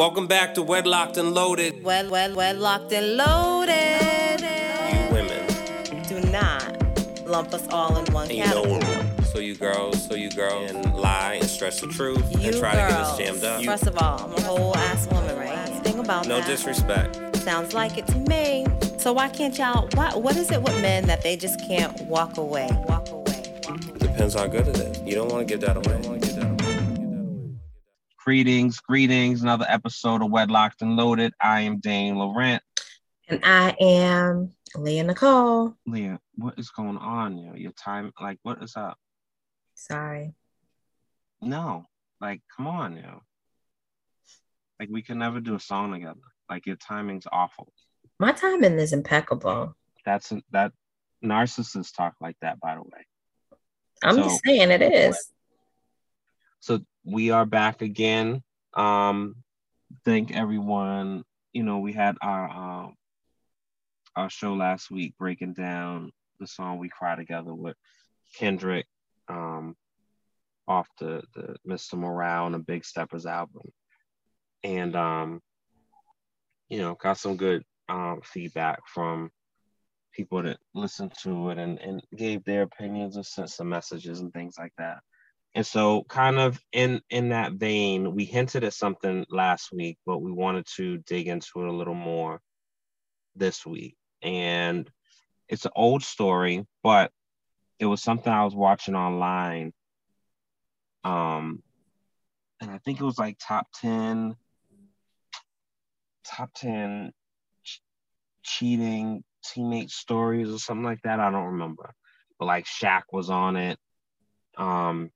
Welcome back to Wedlocked and Loaded. Wed, wed, wedlocked and loaded. You women. Do not lump us all in one And you know category. So you girls, so you girls, and lie and stretch the truth You and try girls. to get us jammed up. First of all, I'm a whole ass woman, right? Think about no that. disrespect. Sounds like it to me. So why can't y'all? Why, what is it with men that they just can't walk away? Walk away. Walk away. Depends how good it is. You don't want to give that away. Greetings, greetings. Another episode of Wedlocked and Loaded. I am Dane Laurent. And I am Leah Nicole. Leah, what is going on? You know, your time, like, what is up? Sorry. No, like, come on, you know. Like, we can never do a song together. Like, your timing's awful. My timing is impeccable. That's that narcissists talk like that, by the way. I'm So- just saying it is. So we are back again. Um, thank everyone. You know, we had our um our show last week breaking down the song "We Cry Together" with Kendrick, um, off the the Mr. Morale and the Big Steppers album, and um, you know, got some good um feedback from people that listened to it and, and gave their opinions and sent some messages and things like that. And so kind of in in that vein, we hinted at something last week, but we wanted to dig into it a little more this week. And it's an old story, but it was something I was watching online. Um and I think it was like top 10 top 10 ch- cheating teammate stories or something like that. I don't remember. But like Shaq was on it. Um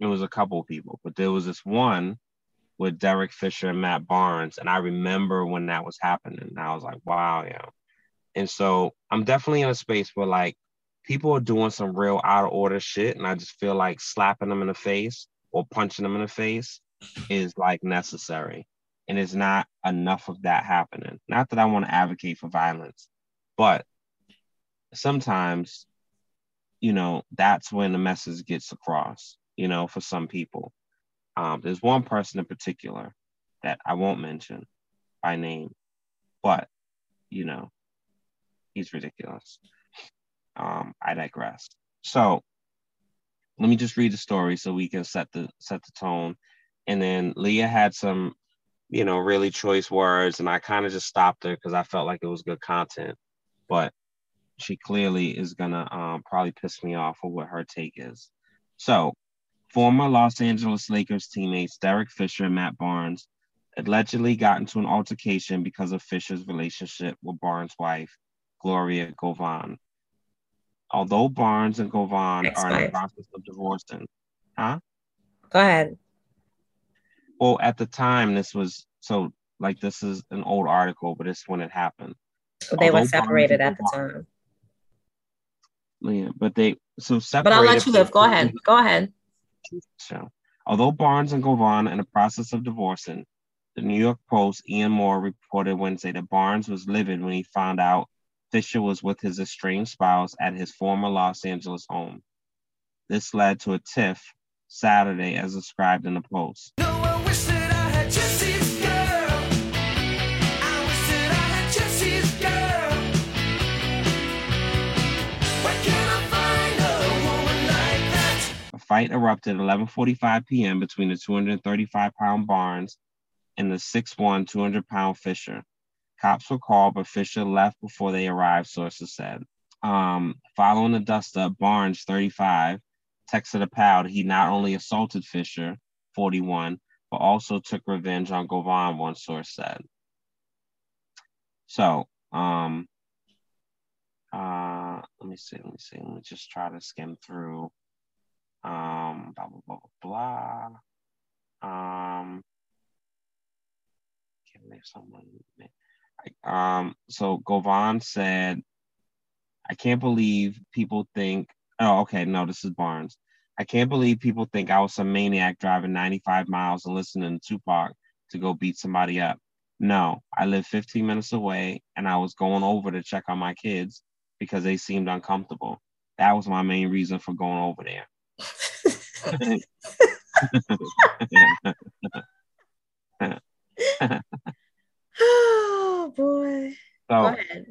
it was a couple people, but there was this one with Derek Fisher and Matt Barnes. And I remember when that was happening. And I was like, wow, yeah. And so I'm definitely in a space where like people are doing some real out of order shit. And I just feel like slapping them in the face or punching them in the face is like necessary. And it's not enough of that happening. Not that I want to advocate for violence, but sometimes, you know, that's when the message gets across you know, for some people. Um, there's one person in particular that I won't mention by name, but you know, he's ridiculous. Um, I digress. So let me just read the story so we can set the set the tone. And then Leah had some, you know, really choice words, and I kind of just stopped her because I felt like it was good content. But she clearly is gonna um, probably piss me off with what her take is. So Former Los Angeles Lakers teammates Derek Fisher and Matt Barnes allegedly got into an altercation because of Fisher's relationship with Barnes' wife, Gloria Govan. Although Barnes and Govan are in the process of divorcing, huh? Go ahead. Well, at the time, this was so like this is an old article, but it's when it happened. They were Although Barnes separated at the time. Yeah, but they so But. I'll let you live. Go ahead. Go ahead. Show. Although Barnes and Govan are in the process of divorcing, the New York Post Ian Mohr reported Wednesday that Barnes was livid when he found out Fisher was with his estranged spouse at his former Los Angeles home. This led to a tiff Saturday, as described in the Post. No, fight erupted at 11:45 p.m. between the 235-pound Barnes and the 6'1", 200-pound Fisher. Cops were called, but Fisher left before they arrived, sources said. Um, following the dust-up, Barnes, 35, texted a pal he not only assaulted Fisher, 41, but also took revenge on Govan, one source said. So, um, uh, let me see, let me see, let me just try to skim through um blah blah blah blah um can't believe someone um so govan said i can't believe people think oh okay no this is barnes. I can't believe people think i was some maniac driving 95 miles and listening to tupac to go beat somebody up. No i live 15 minutes away and i was going over to check on my kids because they seemed uncomfortable. That was my main reason for going over there oh boy. Go So, ahead.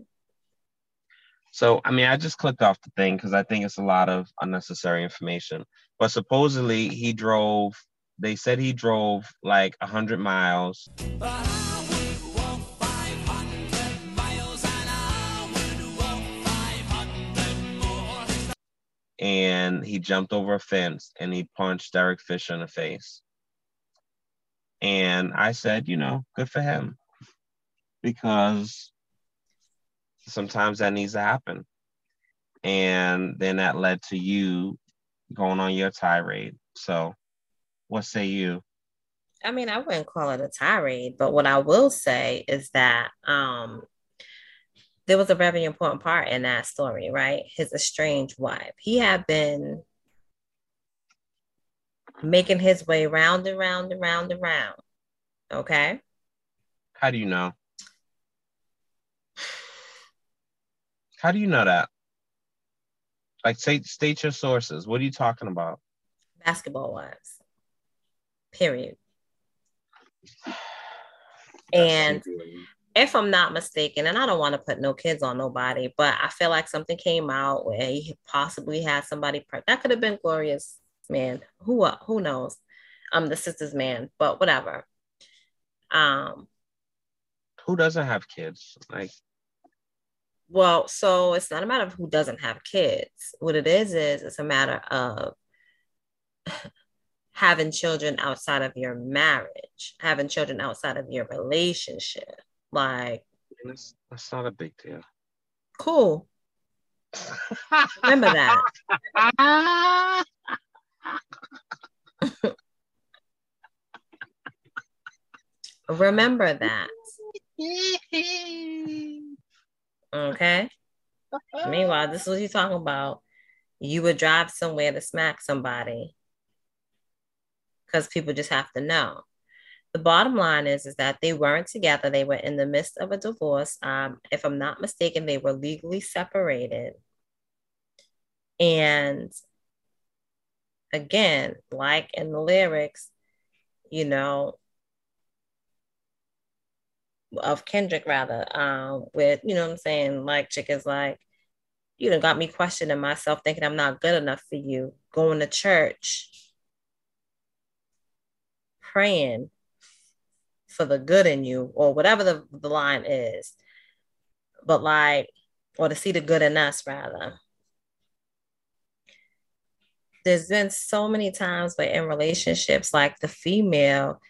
so I mean, I just clicked off the thing because I think it's a lot of unnecessary information. But supposedly he drove. They said he drove like a hundred miles. And he jumped over a fence and he punched Derek Fisher in the face. And I said, you know, good for him. Because sometimes that needs to happen. And then that led to you going on your tirade. So what say you? I mean, I wouldn't call it a tirade, but what I will say is that um there was a very important part in that story, right? His estranged wife. He had been making his way round and round and round and round. Okay. How do you know? How do you know that? Like say state your sources. What are you talking about? Basketball wives. Period. And if I'm not mistaken, and I don't want to put no kids on nobody, but I feel like something came out where he possibly had somebody pre- that could have been Gloria's man. Who uh, who knows? Um, the sister's man, but whatever. Um, who doesn't have kids? Like well, so it's not a matter of who doesn't have kids. What it is is it's a matter of having children outside of your marriage, having children outside of your relationship. Like, that's, that's not a big deal. cool. Remember that. Remember that. Okay. Meanwhile, this is what you're talking about. You would drive somewhere to smack somebody because people just have to know. The bottom line is, is that they weren't together. They were in the midst of a divorce. Um, if I'm not mistaken, they were legally separated. And again, like in the lyrics, you know, of Kendrick rather, um, with you know what I'm saying, like chick is like, you know, got me questioning myself, thinking I'm not good enough for you, going to church, praying for the good in you, or whatever the, the line is. But like, or to see the good in us rather. There's been so many times where in relationships, like the female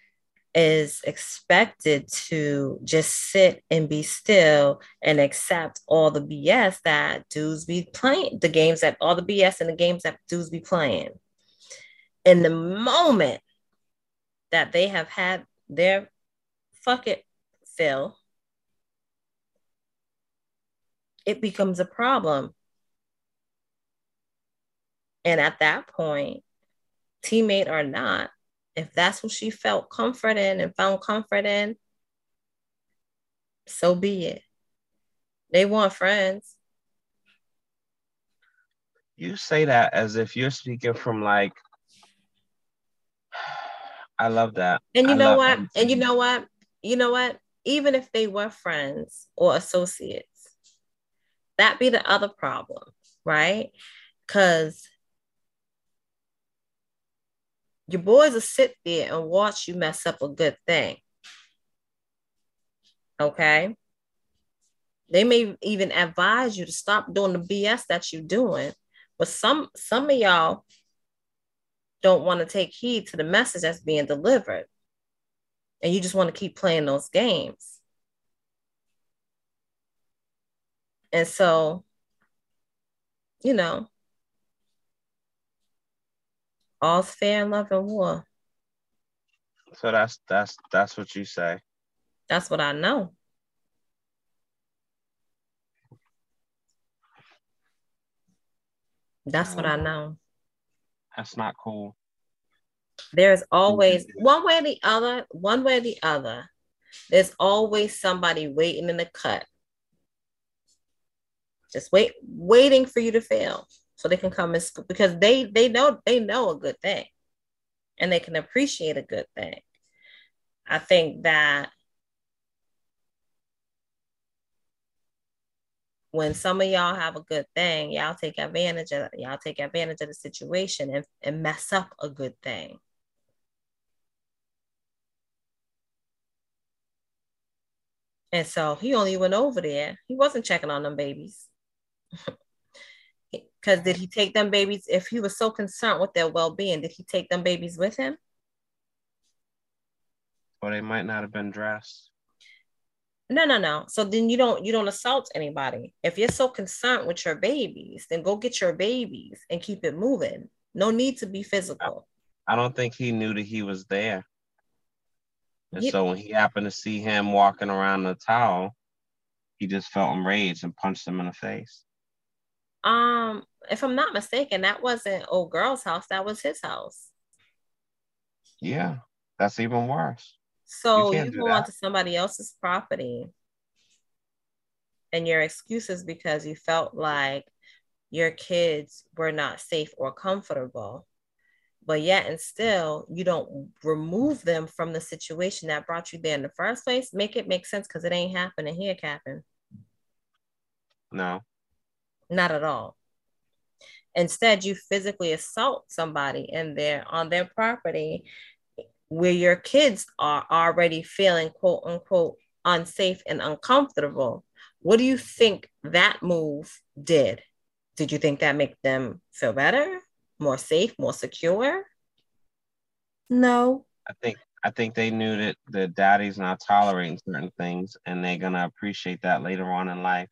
is expected to just sit and be still and accept all the BS that dudes be playing, the games that all the BS and the games that dudes be playing. In the moment that they have had their fuck it fill, it becomes a problem. And at that point, teammate or not, if that's what she felt comfort in and found comfort in, so be it. They want friends. You say that as if you're speaking from like I love that. And you I know what? And you know what? You know what? Even if they were friends or associates, that be the other problem, right? Because your boys will sit there and watch you mess up a good thing. Okay. They may even advise you to stop doing the BS that you're doing. But some some of y'all don't want to take heed to the message that's being delivered. And you just want to keep playing those games. And so, you know, all's fair in love and war. So that's that's that's what you say. That's what I know. That's what I know. That's not cool. There's always mm-hmm. one way or the other, one way or the other. There's always somebody waiting in the cut. Just wait, waiting for you to fail so they can come and sc- because they they know they know a good thing and they can appreciate a good thing. I think that when some of y'all have a good thing, y'all take advantage of y'all take advantage of the situation and, and mess up a good thing. And so he only went over there. He wasn't checking on them babies. Because did he take them babies? If he was so concerned with their well being, did he take them babies with him? Or they might not have been dressed. No, no, no. So then you don't you don't assault anybody. If you're so concerned with your babies, then go get your babies and keep it moving. No need to be physical. I don't think he knew that he was there. And He- so when he happened to see him walking around the towel, he just felt enraged and punched him in the face. Um, if I'm not mistaken, that wasn't old girl's house. That was his house. Yeah, that's even worse. So You you, go onto somebody else's property, and your excuse is because you felt like your kids were not safe or comfortable. But yet and still, you don't remove them from the situation that brought you there in the first place. Make it make sense because it ain't happening here, Captain. No. Not at all. Instead, you physically assault somebody in their on their property where your kids are already feeling quote unquote unsafe and uncomfortable. What do you think that move did? Did you think that make them feel better, more safe, more secure? No. I think I think they knew that the daddy's not tolerating certain things and they're gonna appreciate that later on in life.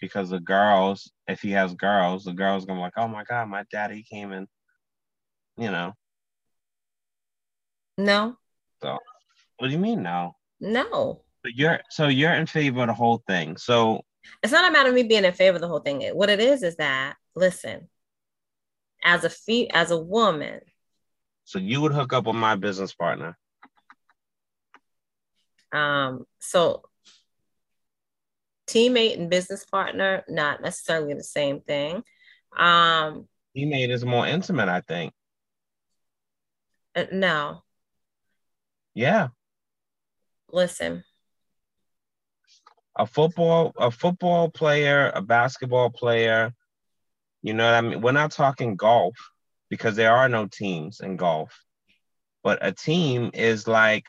Because the girls, if he has girls, the girls gonna be like, Oh my god, my daddy came in, you know. No. So what do you mean no? No. But you're so you're in favor of the whole thing. So It's not a matter of me being in favor of the whole thing. What it is is that listen, as a fe- as a woman, so you would hook up with my business partner. Um, so teammate and business partner, not necessarily the same thing. Um, Teammate is more intimate, I think. uh, no, Yeah. listen, a football a football player, a basketball player. You know what I mean? We're not talking golf because there are no teams in golf. But a team is like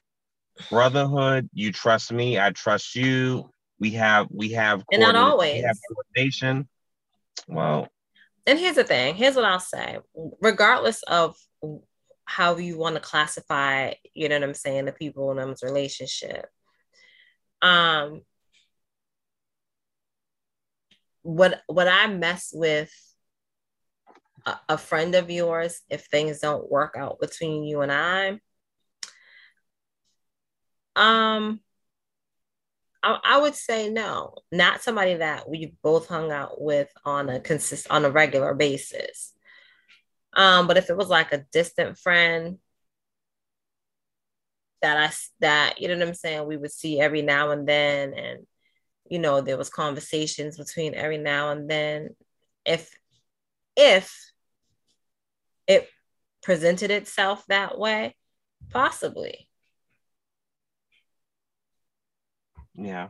brotherhood. You trust me, I trust you. We have we have And not always. we have coordination. Well, and here's the thing. Here's what I'll say. Regardless of how you want to classify, you know what I'm saying, the people in them's relationship. Um, what what I mess with a, friend of yours if things don't work out between you and I. Um, I, I would say no, not somebody that we both hung out with on a consist on a regular basis. Um, but if it was like a distant friend that I that you know what I'm saying, we would see every now and then, and you know there was conversations between every now and then. If if it presented itself that way, possibly. yeah.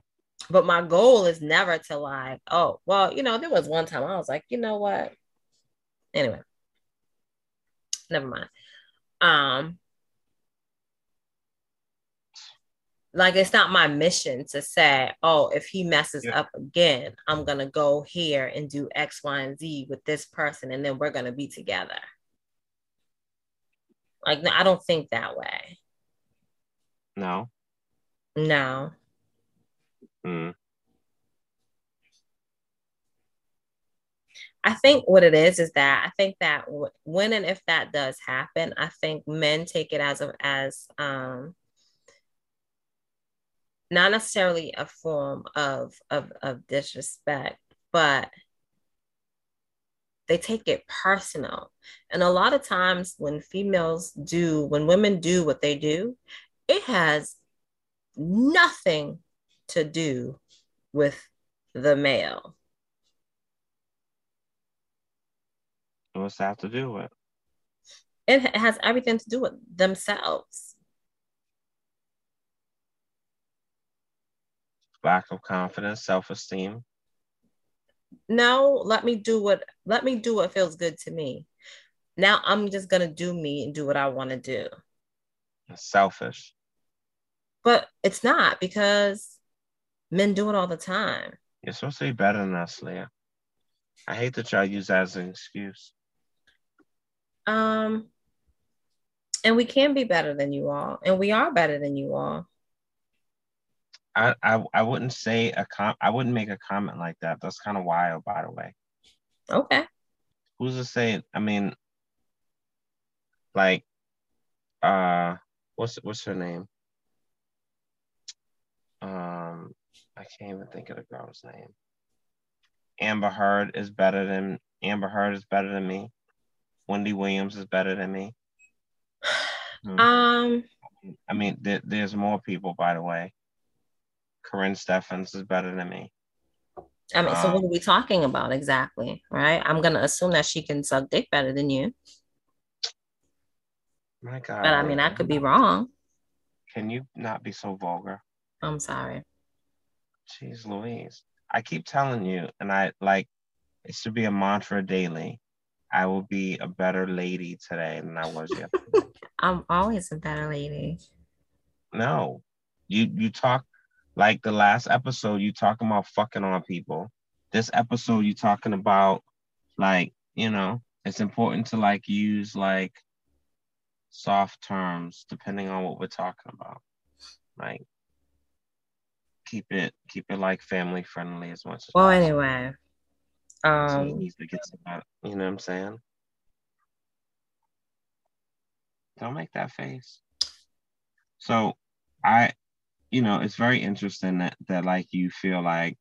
But my goal is never to like, oh, well, you know, there was one time I was like, you know what? Anyway, never mind. Um, like it's not my mission to say, oh, if he messes Yeah. up again, I'm gonna go here and do X, Y, and Z with this person, and then we're gonna be together. Like, no, I don't think that way. No. No. Mm. I think what it is is that I think that when and if that does happen, I think men take it as a as um not necessarily a form of of of disrespect, but they take it personal. And a lot of times when females do, when women do what they do, it has nothing to do with the male. What's that to do with? it has everything to do with themselves. Lack of confidence, self-esteem. No, let me do what let me do what feels good to me. Now I'm just gonna do me and do what I want to do. It's selfish. But it's not because men do it all the time. You're supposed to be better than us, Leah. I hate to try to use that as an excuse. Um, and we can be better than you all, and we are better than you all. I, I I wouldn't say a com I wouldn't make a comment like that. That's kind of wild, by the way. Okay. Who's to say? I mean, like, uh, what's what's her name? Um, I can't even think of the girl's name. Amber Heard is better than Amber Heard is better than me. Wendy Williams is better than me. Hmm. Um, I mean, there, there's more people, by the way. Corinne Steffens is better than me. I mean, so Um, what are we talking about exactly? Right? I'm gonna assume that she can suck dick better than you, My God. but I mean, I could be wrong. Can you not be so vulgar? I'm sorry. Jeez Louise. I keep telling you, and I like it should be a mantra daily. I will be a better lady today than I was yesterday. I'm always a better lady. no. You you talk like the last episode, you talking about fucking on people. This episode you talking about like, you know, it's important to like use like soft terms depending on what we're talking about. Like keep it keep it like family friendly as much as Well, possible. anyway, So um, needs to get. You know what I'm saying? Don't make that face. So I, you know, it's very interesting that that like you feel like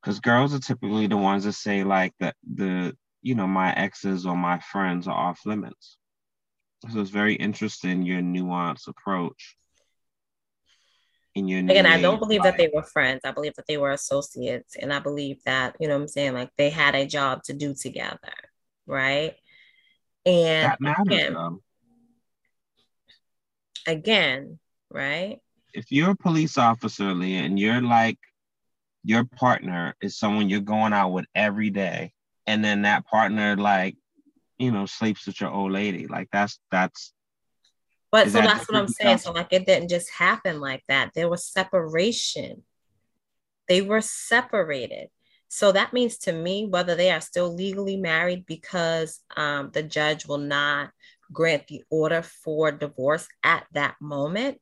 because girls are typically the ones that say like that the you know my exes or my friends are off limits. So it's very interesting your nuanced approach. In your again, I don't believe that they were friends. I believe that they were associates, and I believe that you know what I'm saying, like they had a job to do together, right? And that matters again, though. again, right? if you're a police officer, Leah, and you're like your partner is someone you're going out with every day, and then that partner like, you know, sleeps with your old lady, like that's that's But so that that's what I'm saying. So like it didn't just happen like that. There was separation. They were separated. So that means to me whether they are still legally married because um, the judge will not grant the order for divorce at that moment.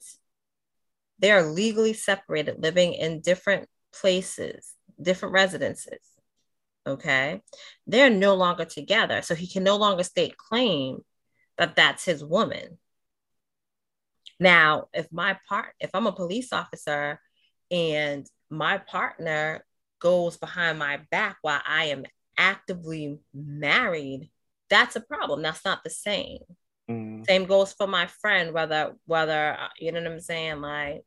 They are legally separated, living in different places, different residences. Okay. They're no longer together. So he can no longer state claim that that's his woman. Now, if my part, if I'm a police officer and my partner goes behind my back while I am actively married, that's a problem. That's not the same. mm, Same goes for my friend, whether whether uh, you know what I'm saying, like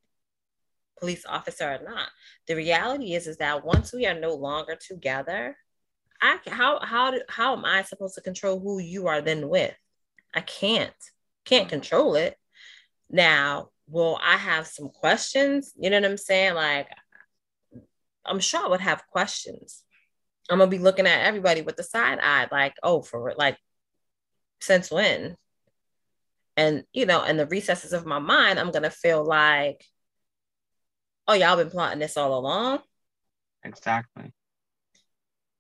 police officer or not. The reality is is that once we are no longer together, I how how do, how am I supposed to control who you are then with? I can't can't mm-hmm. control it. Now, will I have some questions? You know what I'm saying? Like, I'm sure I would have questions. I'm gonna be looking at everybody with the side eye, like, oh, for like, since when? And you know, in the recesses of my mind, I'm gonna feel like, oh, y'all been plotting this all along. exactly.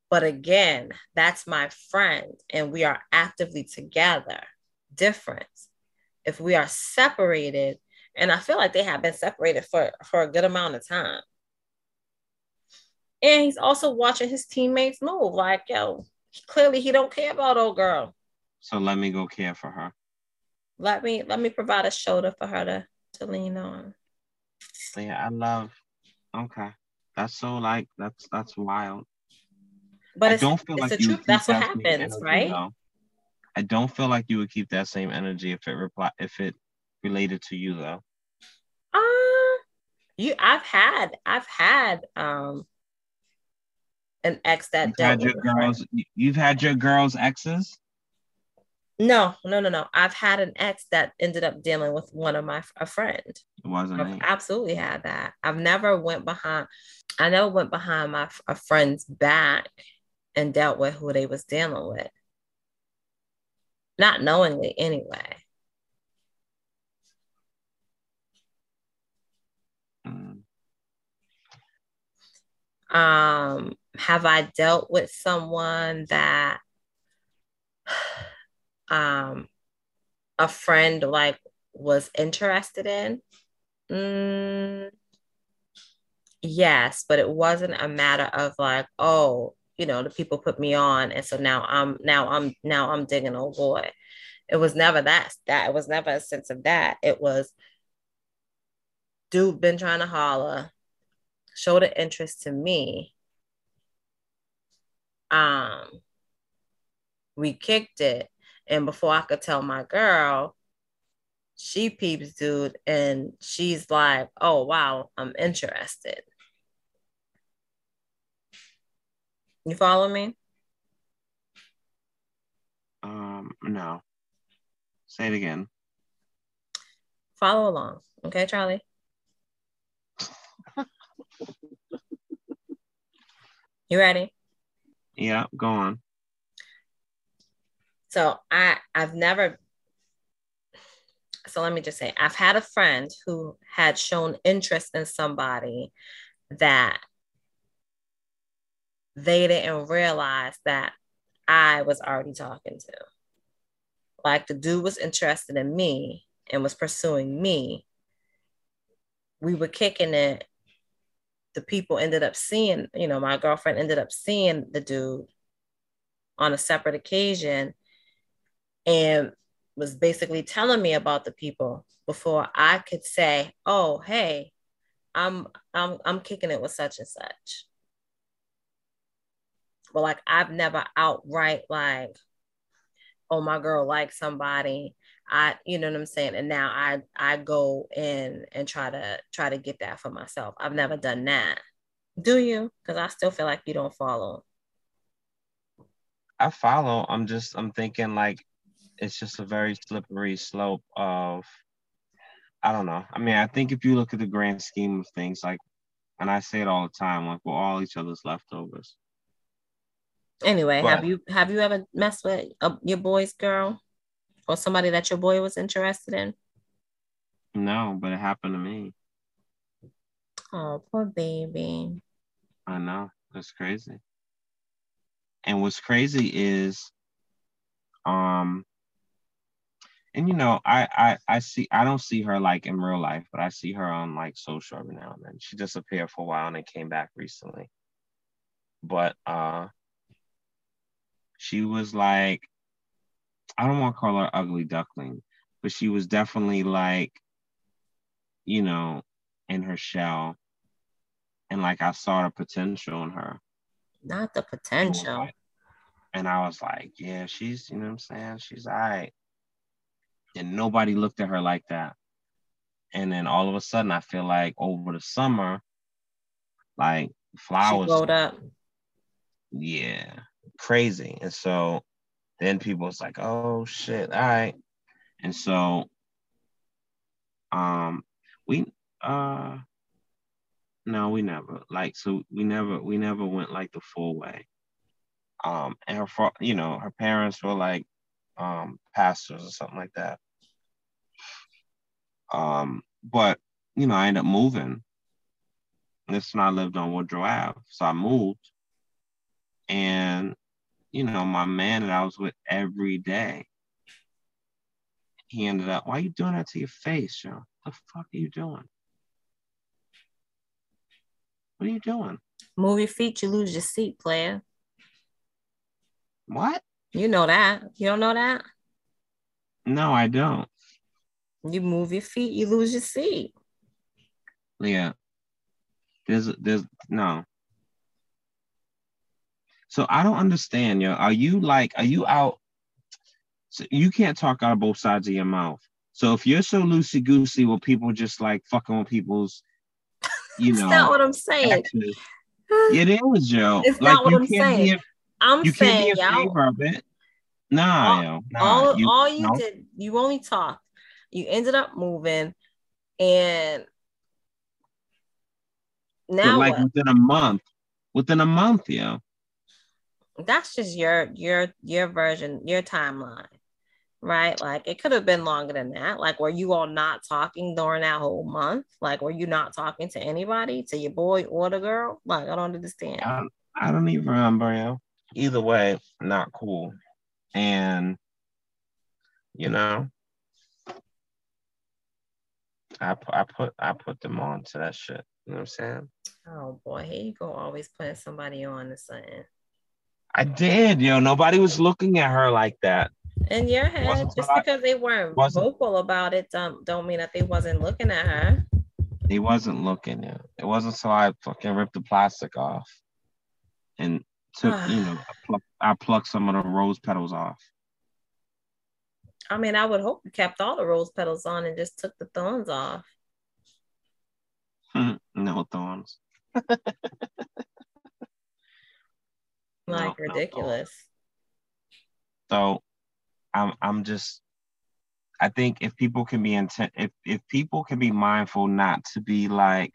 But again, that's my friend, and we are actively together. Different. If we are separated, and I feel like they have been separated for, for a good amount of time. And he's also watching his teammates move. Like, yo, clearly he don't care about old girl. So let me go care for her. Let me let me provide a shoulder for her to, to lean on. Yeah, I love. Okay, that's so like that's that's wild. But I it's, don't feel it's like the truth. That's what that happens, energy, right? though. I don't feel like you would keep that same energy if it reply if it related to you though. Uh, you I've had I've had um an ex that You've dealt had your with a friend. girls. You've had your girls' exes. No, no, no, no. I've had an ex that ended up dealing with one of my a friend. I've absolutely had that. I've never went behind. I never went behind my a friend's back and dealt with who they was dealing with. Not knowingly, anyway. Mm. Um, have I dealt with someone that um a friend like was interested in? Mm, yes, but it wasn't a matter of like, oh, you know, the people put me on, and so now I'm now I'm now I'm digging old boy. It was never that that it was never a sense of that. It was dude been trying to holler, showed an interest to me. Um, we kicked it, and before I could tell my girl, she peeps dude, and she's like, "Oh wow, I'm interested." You follow me? Um, no. Say it again. Follow along, okay, Charlie? You ready? Yeah, go on. So I I've never so let me just say I've had a friend who had shown interest in somebody that they didn't realize that I was already talking to. Like the dude was interested in me and was pursuing me. We were kicking it. The people ended up seeing, you know, my girlfriend ended up seeing the dude on a separate occasion and was basically telling me about the people before I could say, "Oh, hey, I'm I'm I'm kicking it with such and such." But like I've never outright like, "Oh, my girl likes somebody." I, you know what I'm saying, and now I I go in and try to try to get that for myself. I've never done that. Do you? Because I still feel like you don't follow. I follow. I'm just I'm thinking like it's just a very slippery slope of I don't know. I mean, I think if you look at the grand scheme of things, like and I say it all the time, like we're all each other's leftovers. Anyway, have you have you ever messed with uh, your boy's girl or somebody that your boy was interested in? No, but it happened to me. Oh, poor baby. I know. That's crazy. And what's crazy is um and you know, I I I see I don't see her like in real life, but I see her on like social every now and then. She disappeared for a while and then came back recently. But uh she was like I don't want to call her ugly duckling, but she was definitely like, you know, in her shell. And like I saw the potential in her. Not the potential. And I was like, yeah, she's, you know what I'm saying? She's all right. And nobody looked at her like that. And then all of a sudden, I feel like over the summer, like She flowers, glowed up. yeah, crazy. And so then people was like, oh shit, all right. And so um we uh no, we never like so we never we never went like the full way. Um and her you know, her parents were like um pastors or something like that. Um, but you know, I ended up moving. This when I lived on Woodrow Ave. So I moved. And you know, my man that I was with every day, he ended up, why are you doing that to your face, yo? What the fuck are you doing? What are you doing? Move your feet, you lose your seat, player. What? You know that. You don't know that? No, I don't. You move your feet, you lose your seat. Yeah. There's there's no. So I don't understand, yo. Are you like, are you out? So you can't talk out of both sides of your mouth. So if you're so loosey goosey with people just like fucking with people's, you know, That's not what I'm saying. actions, it is, yo. It's like not what you I'm can't be saying. in, I'm you can't be saying y'all. of it. Nah, All- yo, nah, all you- all you no. did, you only talked. You ended up moving, and but now like what? within a month, within a month, yo. that's just your your your version, your timeline, right? Like it could have been longer than that. Like, were you all not talking during that whole month? Like, were you not talking to anybody, to your boy or the girl? Like, I don't understand. I don't, I don't even remember, yo. Either way, not cool. And you know, I I put I put them on to that shit. You know what I'm saying? Oh boy, here you go, always putting somebody on to something. I did, yo. Nobody was looking at her like that. In your head, Wasn't just because they weren't vocal about it, don't don't mean that they wasn't looking at her. He wasn't looking. Yo. It wasn't so I fucking ripped the plastic off and took, you know, I plucked, I plucked some of the rose petals off. I mean, I would hope you kept all the rose petals on and just took the thorns off. no thorns. No, Like no ridiculous. So I'm I'm just I think if people can be intent if if people can be mindful not to be like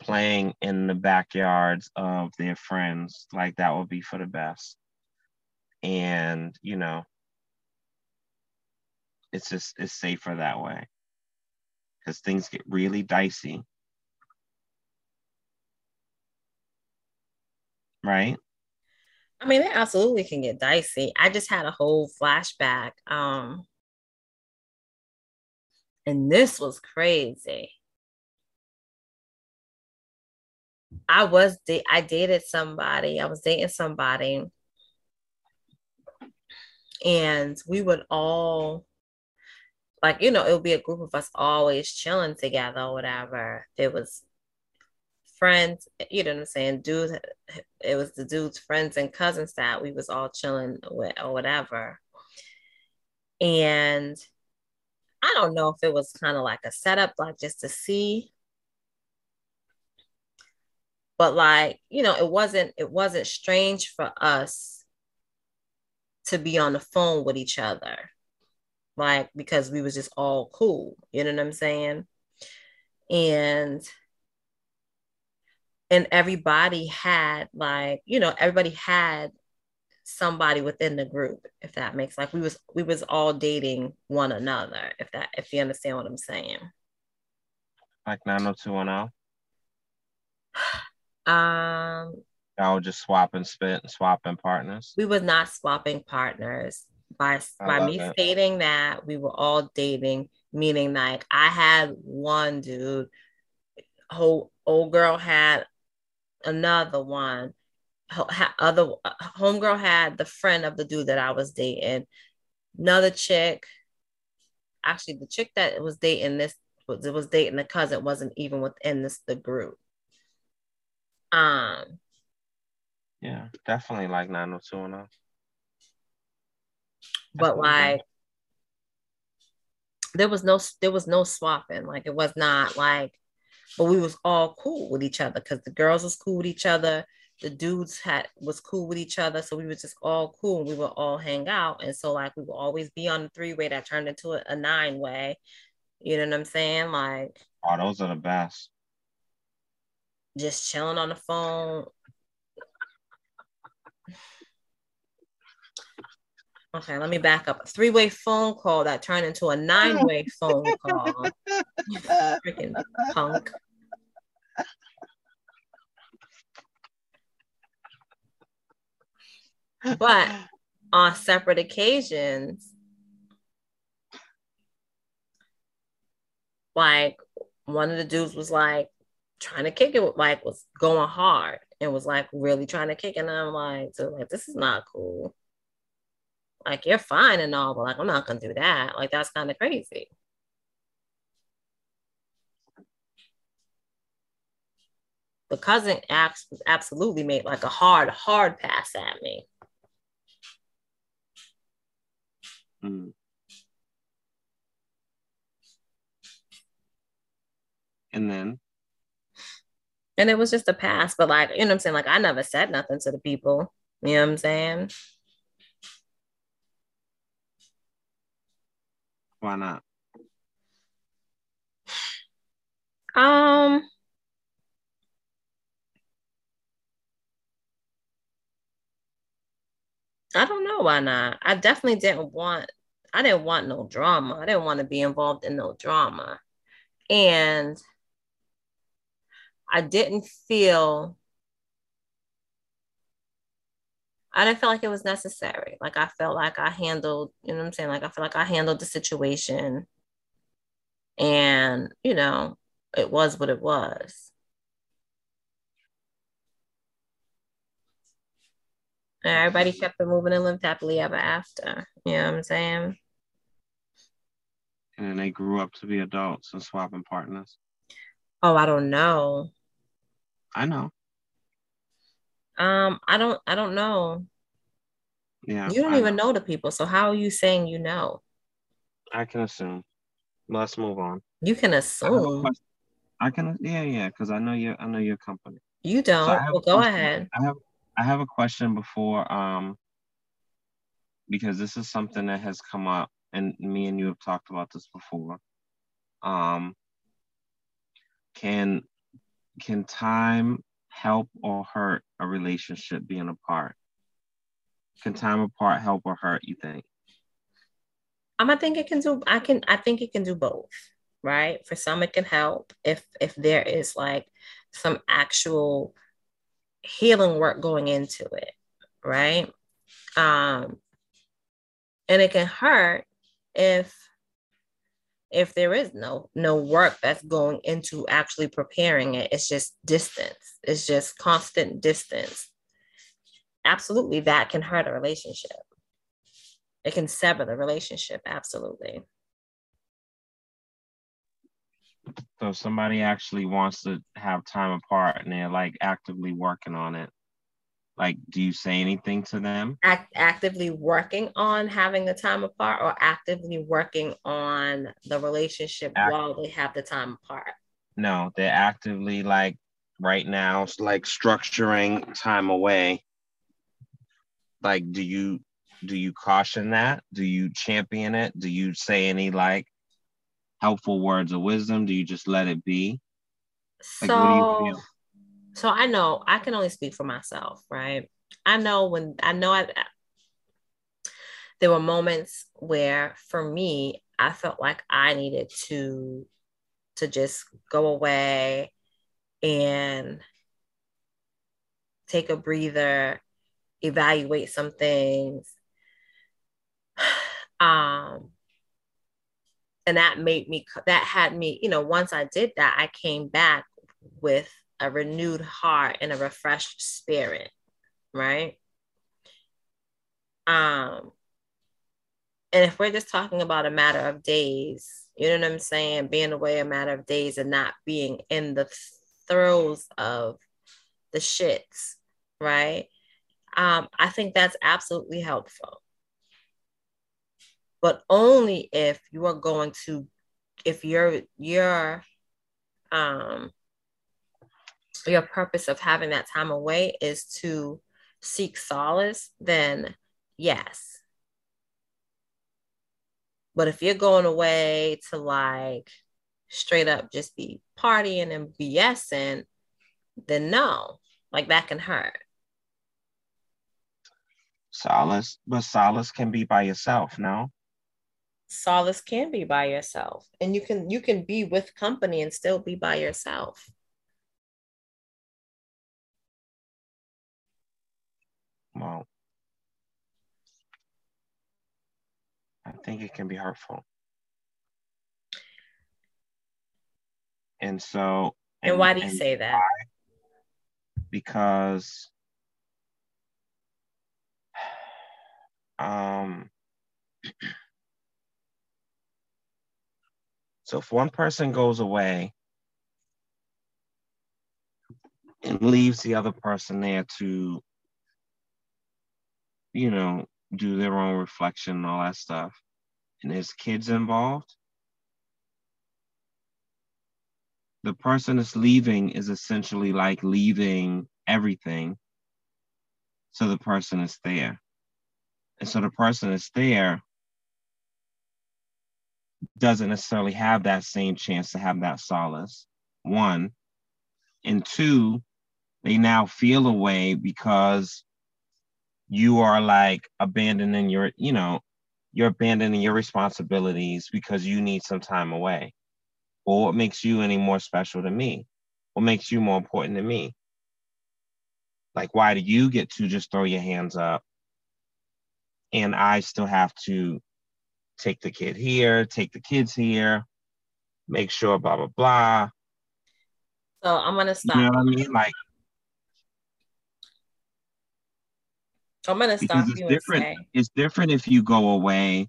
playing in the backyards of their friends, like that would be for the best. And you know, it's just it's safer that way. Because things get really dicey. Right? I mean, it absolutely can get dicey. I just had a whole flashback. Um, and this was crazy. I was da- I dated somebody. I was dating somebody, and we would all like you know it would be a group of us always chilling together or whatever. It was friends, you know what I'm saying? Dude, it was the dude's friends and cousins that we was all chilling with or whatever. And I don't know if it was kind of like a setup, like just to see. But like, you know, it wasn't it wasn't strange for us to be on the phone with each other. Like because we was just all cool. You know what I'm saying? And and everybody had like you know everybody had somebody within the group if that makes like we was we was all dating one another if that if you understand what i'm saying Like 90210. um Y'all just swapping spit and swapping partners. we was not swapping partners by I by me it. stating that we were all dating meaning like i had one dude whole old girl had another one other uh, homegirl had the friend of the dude that i was dating another chick actually the chick that was dating this was was dating the cousin wasn't even within this the group um Yeah, definitely like 90210. but Definitely. like there was no there was no swapping like it was not like but we was all cool with each other because the girls was cool with each other the dudes had was cool with each other so we was just all cool And we would all hang out and so like we would always be on the three way that turned into a, a nine way you know what i'm saying like Oh, those are the best. Just chilling on the phone Okay, let me back up. A three-way phone call that turned into a nine-way phone call. You freaking punk. But on separate occasions, like one of the dudes was like trying to kick it like was going hard and was like really trying to kick. And I'm like, so like this is not cool. Like you're fine and all, but like I'm not gonna do that. Like that's kind of crazy. The cousin abs- absolutely made like a hard, hard pass at me. Mm. And then, And it was just a pass, but like, you know what I'm saying? Like, I never said nothing to the people. You know what I'm saying? Why not? Um, I don't know why not. I definitely didn't want. I didn't want no drama. I didn't want to be involved in no drama, and I didn't feel. I didn't feel like it was necessary. Like I felt like I handled, you know what I'm saying? Like I feel like I handled the situation and, you know, it was what it was. And everybody kept it moving and lived happily ever after. You know what I'm saying? And then they grew up to be adults and swapping partners. Oh, I don't know. I know. Um, I don't I don't know. Yeah. You don't I even know the people. So how are you saying you know? I can assume. Let's move on. You can I have a assume. I can yeah, yeah, because I know your I know your company. You don't. have Well, go question. ahead. I have I have a question before um because this is something that has come up and me and you have talked about this before. Um can can time help or hurt a relationship being apart? Can time apart help or hurt, you think? Um, I think it can do. I can. I think it can do both. Right. For some, it can help if if there is like some actual healing work going into it. Right. Um, and it can hurt if if there is no no work that's going into actually preparing it. It's just distance. It's just constant distance. Absolutely, that can hurt a relationship. It can sever the relationship. Absolutely. So if somebody actually wants to have time apart and they're like actively working on it, like do you say anything to them? act, actively working on having the time apart or actively working on the relationship Act- while they have the time apart No, they're actively like right now, like structuring time away. Like, do you do you caution that? Do you champion it? Do you say any like helpful words of wisdom? Do you just let it be? Like, what do you so? So i know i can only speak for myself right? I know when i know I, there were moments where for me i felt like i needed to to just go away and take a breather evaluate some things. Um and that made me that had me you know once i did that i came back with a renewed heart and a refreshed spirit right? Um and if we're just talking about a matter of days you know what i'm saying? Being away a matter of days and not being in the throes of the shits right? Um i think that's absolutely helpful. But only if you are going to if your your um your purpose of having that time away is to seek solace then yes but if you're going away to like straight up just be partying and BSing, then no, like that can hurt. Solace, but solace can be by yourself, no? Solace can be by yourself, and you can you can be with company and still be by yourself. I think it can be hurtful. And so, And, why do you say that? Because, um, so if one person goes away and leaves the other person there to, you know, do their own reflection and all that stuff, and there's kids involved, the person that's leaving is essentially like leaving everything. So the person is there. And so the person is there doesn't necessarily have that same chance to have that solace. One. And two, they now feel a way because you are like abandoning your, you know, you're abandoning your responsibilities because you need some time away. Well, what makes you any more special to me? What makes you more important to me? Like, why do you get to just throw your hands up and I still have to take the kid here, take the kids here, make sure, blah, blah, blah. So I'm gonna stop. You stop. know what I mean? Like, I'm gonna stop because it's different. say, It's different if you go away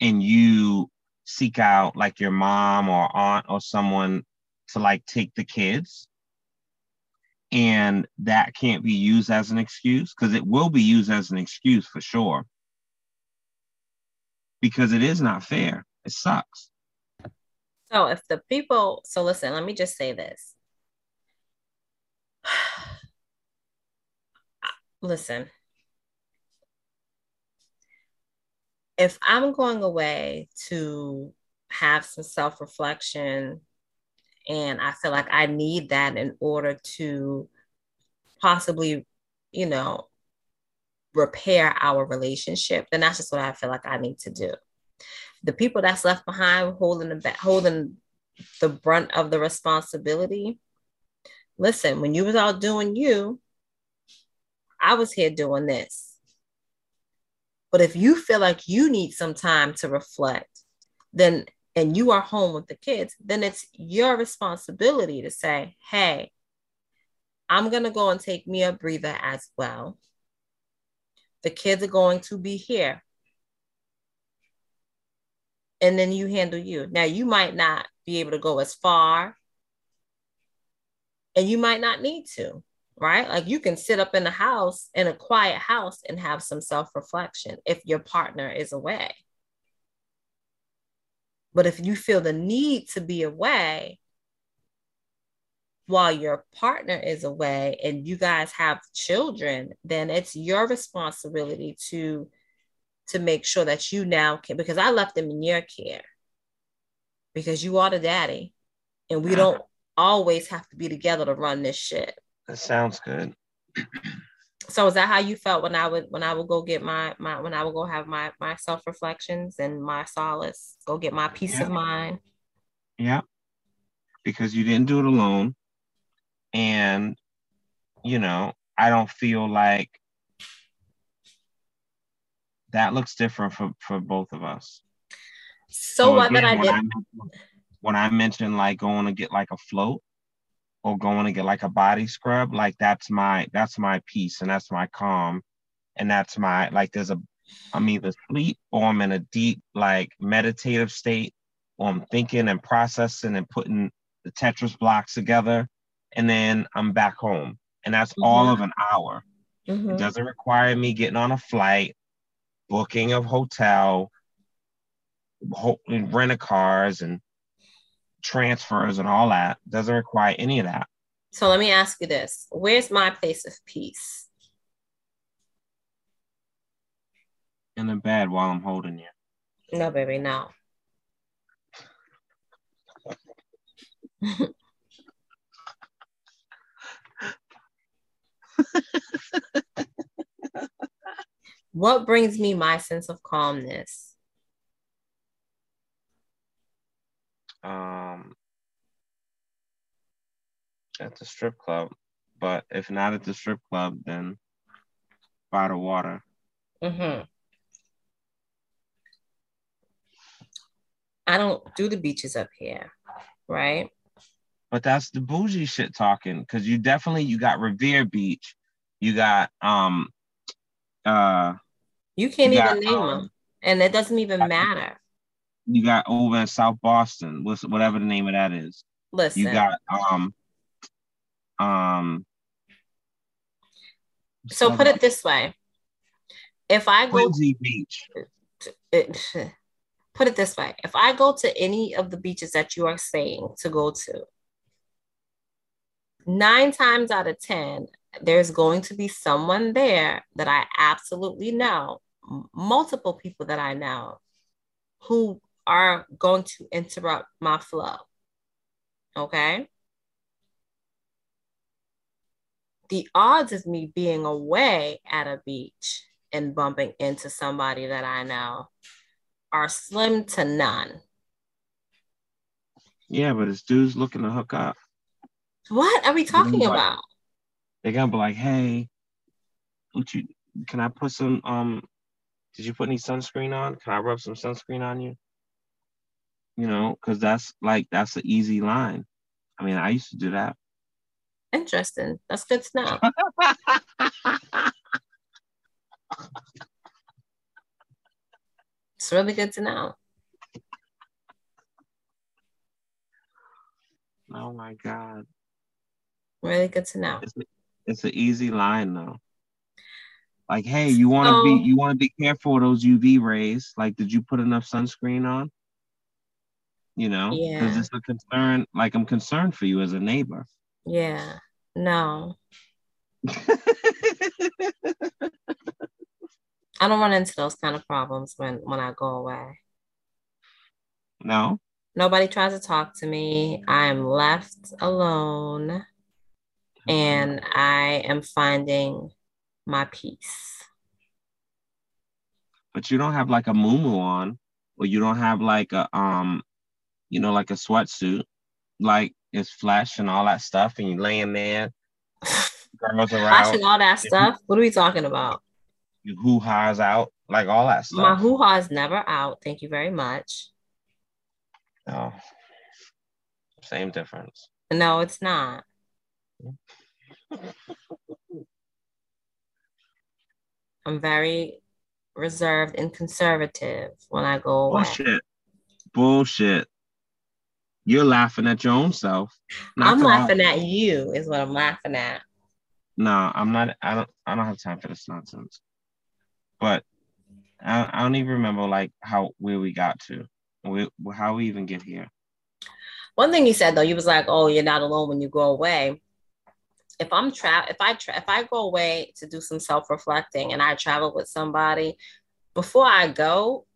and you seek out like your mom or aunt or someone to like take the kids. And that can't be used as an excuse because it will be used as an excuse for sure. Because it is not fair. It sucks. so if the people, so listen, let me just say this. Listen, if I'm going away to have some self reflection and I feel like I need that in order to possibly, you know, repair our relationship, then that's just what I feel like I need to do. The people that's left behind holding the holding the brunt of the responsibility. Listen, when you was out doing you, I was here doing this. But if you feel like you need some time to reflect, then and you are home with the kids, then it's your responsibility to say, hey, I'm going to go and take me a breather as well. The kids are going to be here. And then you handle you. Now, you might not be able to go as far, and you might not need to, right? Like you can sit up in the house, in a quiet house, and have some self reflection if your partner is away. But if you feel the need to be away while your partner is away and you guys have children, then it's your responsibility to to make sure that you now can because I left them in your care because you are the daddy and we uh-huh. don't always have to be together to run this shit. That sounds good. So is that how you felt when I would when I would go get my my when I would go have my my self reflections and my solace, go get my peace of mind? Yeah. Because you didn't do it alone. And, you know, I don't feel like that looks different for, for both of us. So, what that I again, did. when I, when I mentioned like going to get like a float or going to get like a body scrub, like that's my that's my peace and that's my calm. And that's my like there's a I'm either asleep or I'm in a deep like meditative state or I'm thinking and processing and putting the Tetris blocks together and then I'm back home. And that's all Mhm. of an hour. Mhm. It doesn't require me getting on a flight, booking a hotel, ho- rent a cars and transfers and all that. Doesn't require any of that. So let me ask you this: Where's my place of peace? In the bed while I'm holding you. No, baby, no. what brings me my sense of calmness? Um, at the strip club. But if not at the strip club, then by the water. Mhm. I don't do the beaches up here, right? But that's the bougie shit talking. Cause you definitely you got Revere Beach. You got um uh You can't You even got, name um, them, and it doesn't even matter. You got over in South Boston, whatever the name of that is. Listen, You got um um so put it this way: if I go Quincy Beach. it, put it this way if i go to any of the beaches that you are saying to go to nine times out of ten there's going to be someone there that i absolutely know multiple people that i know who are going to interrupt my flow. Okay. The odds of me being away at a beach and bumping into somebody that I know are slim to none. Yeah, but it's dudes looking to hook up. What are we talking Right. about? They're gonna be like, hey, what you can I put some um did you put any sunscreen on? Can I rub some sunscreen on you? You know, because that's like that's an easy line. I mean, I used to do that. Interesting. That's good to know. It's really good to know. oh my god. Really good to know. It's an easy line though. Like, hey, you want to So- be you want to be careful of those UV rays. Like, did you put enough sunscreen on? You know, because Yeah. it's a concern. Like, I'm concerned for you as a neighbor. Yeah. No, I don't run into those kind of problems when when I go away. no, Nobody tries to talk to me. I am left alone and I am finding my peace. but you don't have like a muumuu on, or you don't have like a um, you know, like a sweatsuit, like it's flesh and all that stuff, and you laying there, girls Watching all that stuff. What are we talking about? you hoo ha's out, like all that stuff. My hoo ha is never out. Thank you very much. No. Same difference. No, it's not. I'm very reserved and conservative when I go away. Bullshit. Bullshit. You're laughing at your own self. I'm laughing at you, is what I'm laughing at. No, I'm not. I don't. I don't have time for this nonsense. But I, I don't even remember like how where we got to, we, how we even get here. One thing you said though, you was like, "Oh, you're not alone when you go away." If I'm tra- if I tra- if I go away to do some self reflecting and I travel with somebody, before I go,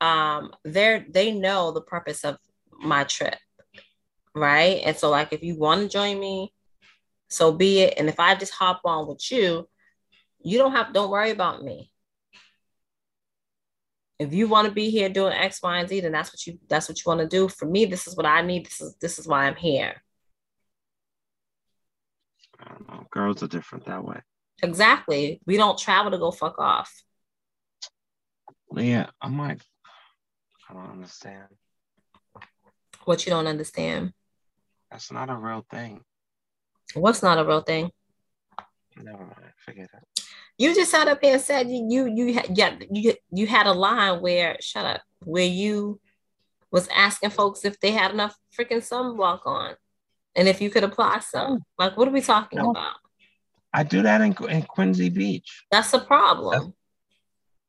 um, they they know the purpose of my trip, right? And so, like, if you want to join me, so be it. And if I just hop on with you, you don't have don't worry about me. If you want to be here doing X, Y, and Z, then that's what you that's what you want to do. For me, this is what I need. This is this is why I'm here. I don't know. Girls are different that way. Exactly. We don't travel to go fuck off. Yeah, I'm like, I don't understand. What you don't understand. That's not a real thing. What's not a real thing? Never mind. Forget it. You just sat up here and said you you you had yeah, you you had a line where shut up where you was asking folks if they had enough freaking sunblock on, and if you could apply some. Like, what are we talking No. about? I do that in, in Quincy Beach. That's a problem.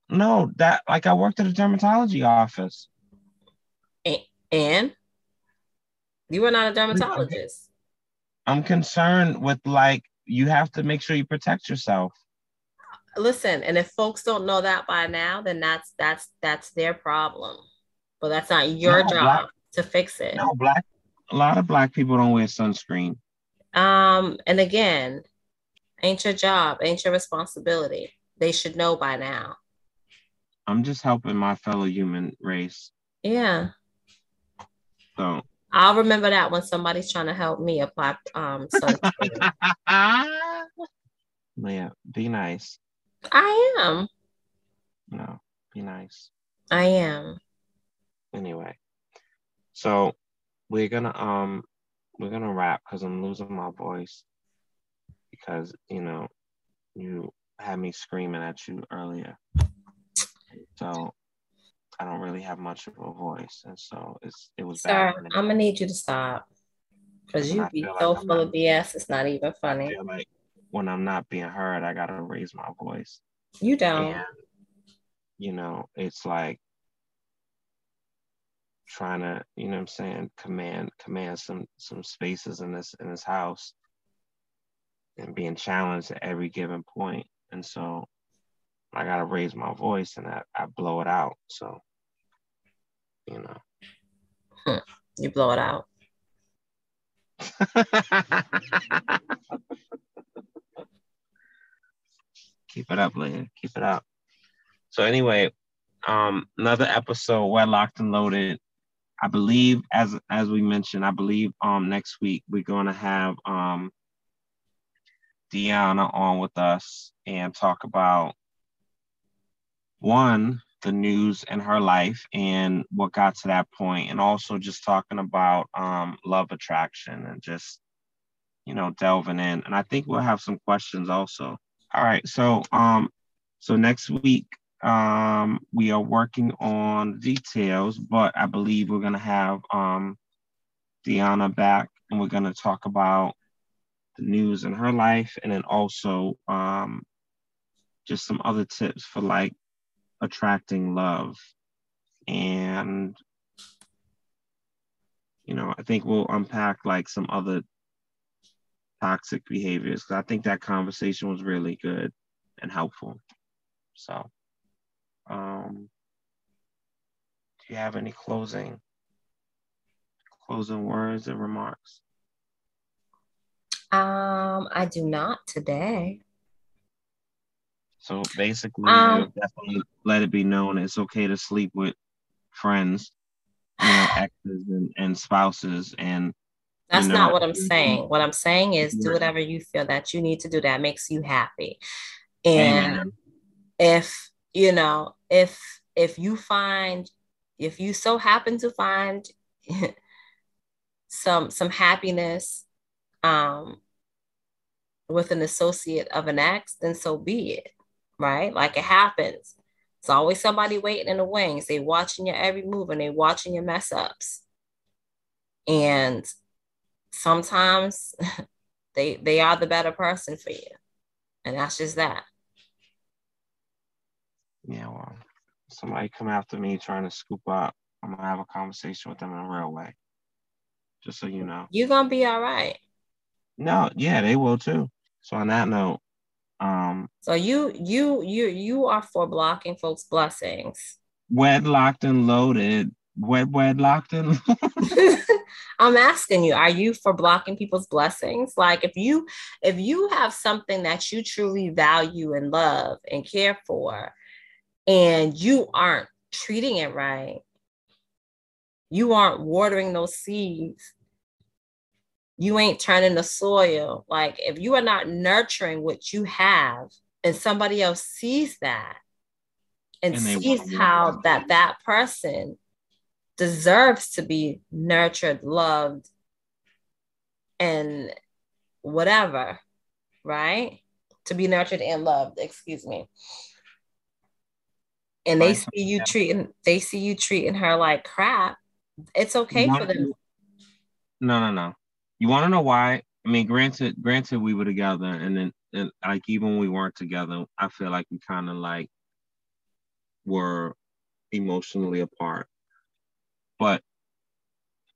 No, that like I worked at a dermatology office. And you were not a dermatologist. I'm concerned with like you have to make sure you protect yourself. Listen, and if folks don't know that by now, then that's that's that's their problem. But that's not your No, job black- to fix it. No, black. A lot of black people don't wear sunscreen. Um, and again, ain't your job, ain't your responsibility. They should know by now. I'm just helping my fellow human race. Yeah. So I'll remember that when somebody's trying to help me apply um sunscreen. yeah, be nice. I am. No, be nice. I am. Anyway, so we're gonna um we're gonna wrap because I'm losing my voice because you know you had me screaming at you earlier. So I don't really have much of a voice, and so it's it was Sir, bad. I'm gonna need you to stop. Because you be feel like so full not- of BS, it's not even funny. like when I'm not being heard, I gotta raise my voice. You don't. and you know it's like trying to you know what i'm saying command command some some spaces in this in this house and being challenged at every given point and so i gotta raise my voice and i, I blow it out so you know. You blow it out. Keep it up, Leah. Keep it up. So anyway, um, another episode, Wedlocked and Loaded. I believe, as as we mentioned, I believe um next week we're gonna have um Deanna on with us and talk about one the news in her life and what got to that point, and also just talking about um love attraction and just you know delving in. And I think we'll have some questions also. All right, so um, so next week um, we are working on details, but I believe we're gonna have um, Deanna back, and we're gonna talk about the news in her life, and then also um, just some other tips for like attracting love, and you know, I think we'll unpack like some other toxic behaviors because I think that conversation was really good and helpful. So, um, do you have any closing closing words and remarks? Um, I do not today. So basically, Um, definitely let it be known it's okay to sleep with friends, you know, exes and, and spouses, and That's you know, not what I'm saying. What I'm saying is do whatever you feel that you need to do that makes you happy. And Amen. if you know, if if you find if you so happen to find some some happiness um with an associate of an ex, then so be it. Right? Like it happens. It's always somebody waiting in the wings. They watching your every move and they watching your mess ups. And sometimes they they are the better person for you. And that's just that. Yeah, well, somebody come after me trying to scoop up, I'm gonna have a conversation with them in a real way. Just so you know. You're gonna be all right. No, yeah, they will too. So on that note, um, So you you you you are for blocking folks' blessings. wedlocked and loaded, wed wedlocked and I'm asking you, are you for blocking people's blessings? Like if you if you have something that you truly value and love and care for, and you aren't treating it right, you aren't watering those seeds, you ain't turning the soil. Like if you are not nurturing what you have, and somebody else sees that and, And sees how that that person deserves to be nurtured, loved, and whatever, right? To be nurtured and loved, excuse me. And they see you treating they see you treating her like crap. It's okay for them. No, no, no. You want to know why? I mean, granted, granted, we were together, and then, and like even when we weren't together, I feel like we kind of like were emotionally apart. But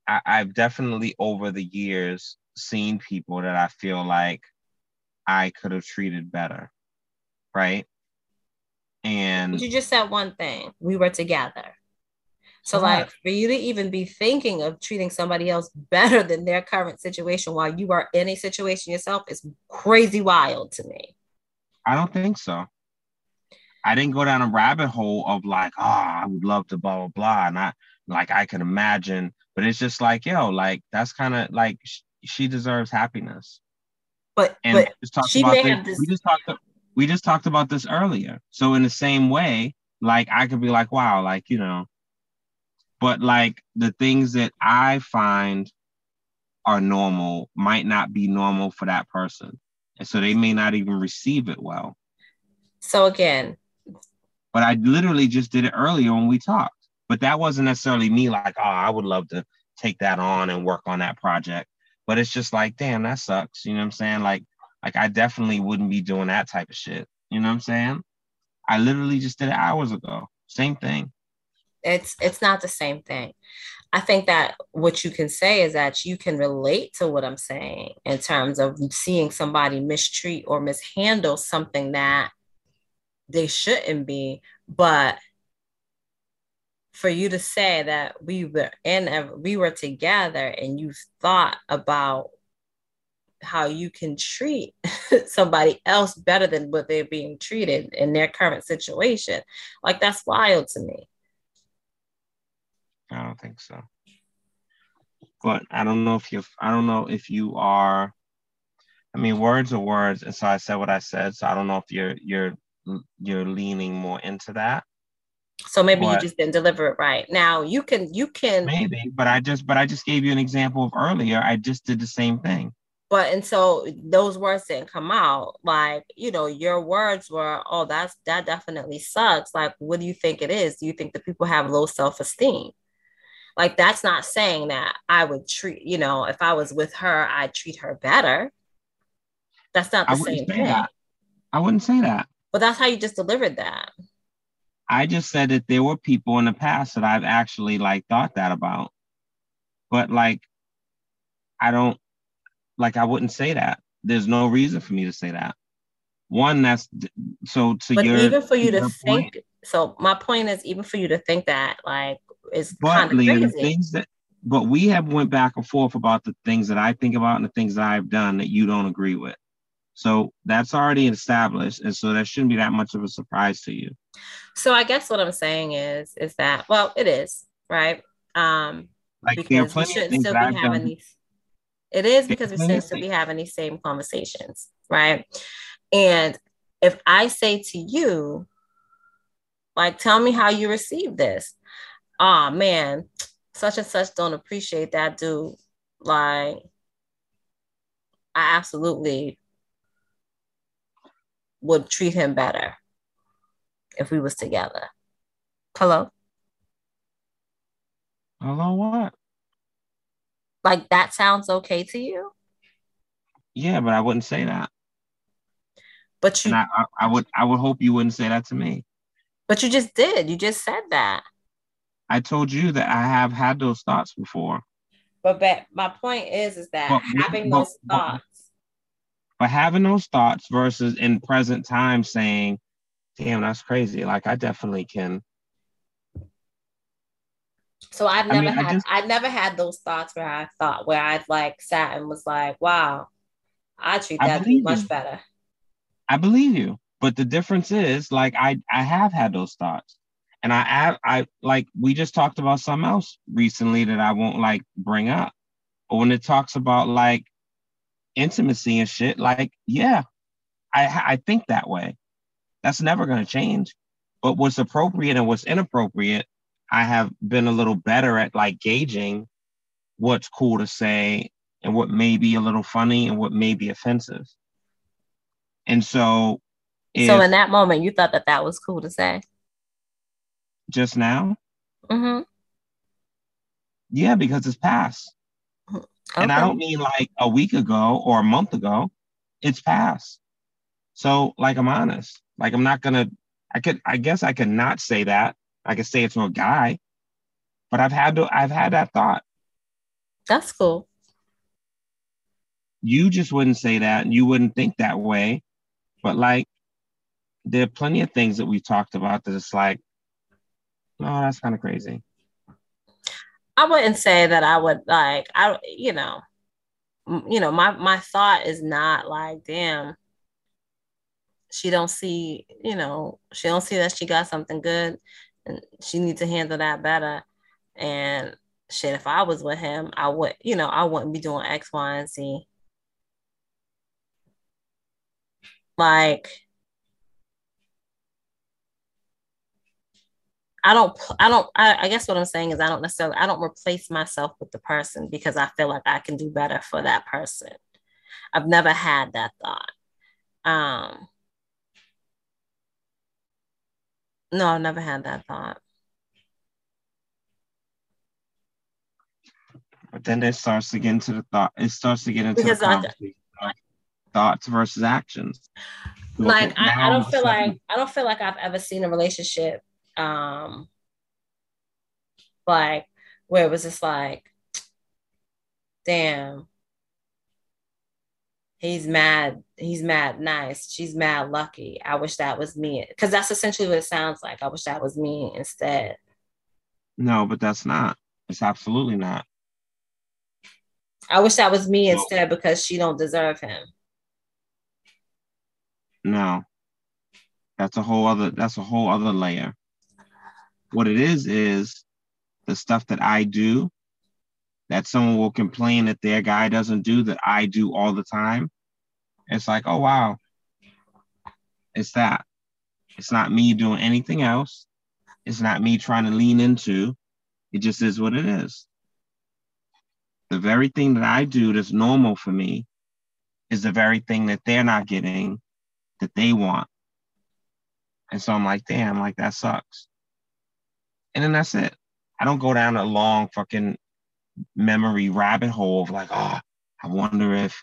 I, I've definitely over the years seen people that I feel like I could have treated better, right? And you just said one thing. We were together. So, Right. like, for you to even be thinking of treating somebody else better than their current situation while you are in a situation yourself is crazy wild to me. I don't think so. I didn't go down a rabbit hole of like, oh, I would love to blah blah blah, and I like I can imagine, but it's just like, yo, like that's kind of like sh- she deserves happiness. But And but she may this, have this- we just talked we just talked about this earlier. So in the same way, like I could be like, wow, like you know, but like the things that I find are normal might not be normal for that person, and so they may not even receive it well. so again, But I literally just did it earlier when we talked. But that wasn't necessarily me like, oh, I would love to take that on and work on that project. But it's just like, damn, that sucks. You know what I'm saying? Like, like I definitely wouldn't be doing that type of shit. You know what I'm saying? I literally just did it hours ago. Same thing. It's it's not the same thing. I think that what you can say is that you can relate to what I'm saying in terms of seeing somebody mistreat or mishandle something that they shouldn't be, but for you to say that we were in a, we were together and you thought about how you can treat somebody else better than what they're being treated in their current situation. Like that's wild to me. I don't think so. But I don't know if you I don't know if you are I mean words are words and so I said what I said so I don't know if you're you're you're leaning more into that. So maybe you just didn't deliver it right. Now you can you can. Maybe but I just but I just gave you an example of earlier I just did the same thing. But and so those words didn't come out like you know your words were oh that's that definitely sucks. Like what do you think it is? Do you think the people have low self-esteem like that's not saying that i would treat you know if i was with her i'd treat her better that's not the same thing that I wouldn't say that but that's how you just delivered that I just said that there were people in the past that I've actually like thought that about. But like I don't like I wouldn't say that. There's no reason for me to say that. One that's so to but your even for you to think point, so my point is even for you to think that like is but Leah, the things that but we have went back and forth about the things that I think about and the things that I've done that you don't agree with. So that's already established. And so that shouldn't be that much of a surprise to you. So I guess what I'm saying is is that well it is right um Like because we shouldn't still be I've having done. these it is because we shouldn't still be having these same conversations right and if I say to you like tell me how you received this oh man. Such and such don't appreciate that dude. Like I absolutely would treat him better if we was together. Hello? Hello, what? like that sounds okay to you? Yeah, but I wouldn't say that. but you I, I, I would I would hope you wouldn't say that to me. but you just did. You just said that I told you that I have had those thoughts before. but, but my point is is that But- having but- those but- thoughts But having those thoughts versus in present time saying, damn, that's crazy. Like I definitely can. so i've I never mean, I had just- i never had those thoughts where i thought where i like sat and was like wow i treat that dude much you. better I believe you. But the difference is like I I have had those thoughts. And I I, I like we just talked about something else recently that I won't like bring up. But when it talks about like intimacy and shit, like, yeah, I I think that way. That's never gonna change. But what's appropriate and what's inappropriate, I have been a little better at like gauging what's cool to say and what may be a little funny and what may be offensive. And so, if so in that moment you thought that that was cool to say just now, mm-hmm. yeah, because it's past. okay. And I don't mean like a week ago or a month ago. It's past. So, like, I'm honest. Like, I'm not gonna. I could. I guess I could not say that. I could say it to a guy, but I've had to. I've had that thought. that's cool You just wouldn't say that, and you wouldn't think that way. But like, there are plenty of things that we've talked about that it's like, oh, that's kind of crazy. I wouldn't say that I would like I you know you know my my thought is not like damn she don't see you know she don't see that she got something good and she needs to handle that better and shit if I was with him I would you know I wouldn't be doing X Y and Z like I don't, I don't, I, I guess what I'm saying is I don't necessarily, I don't replace myself with the person because I feel like I can do better for that person. I've never had that thought. Um, no, I've never had that thought. But then it starts to get into the thought. It starts to get into Because the conversation thoughts versus actions. Like, I, I don't feel like, I don't feel like I've ever seen a relationship, um, like where it was just like, damn, he's mad, he's mad nice, she's mad lucky. I wish that was me. Because that's essentially what it sounds like. I wish that was me instead. No, but that's not. It's absolutely not. I wish that was me No. instead because she don't deserve him. No. That's a whole other that's a whole other layer. What it is is the stuff that I do that someone will complain that their guy doesn't do that I do all the time. It's like, oh wow. It's that. It's not me doing anything else. It's not me trying to lean into. It just is what it is. The very thing that I do that's normal for me is the very thing that they're not getting that they want. And so I'm like, damn, like that sucks. And then that's it. I don't go down a long fucking memory rabbit hole of like, oh, I wonder if,